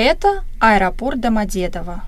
Это аэропорт Домодедово.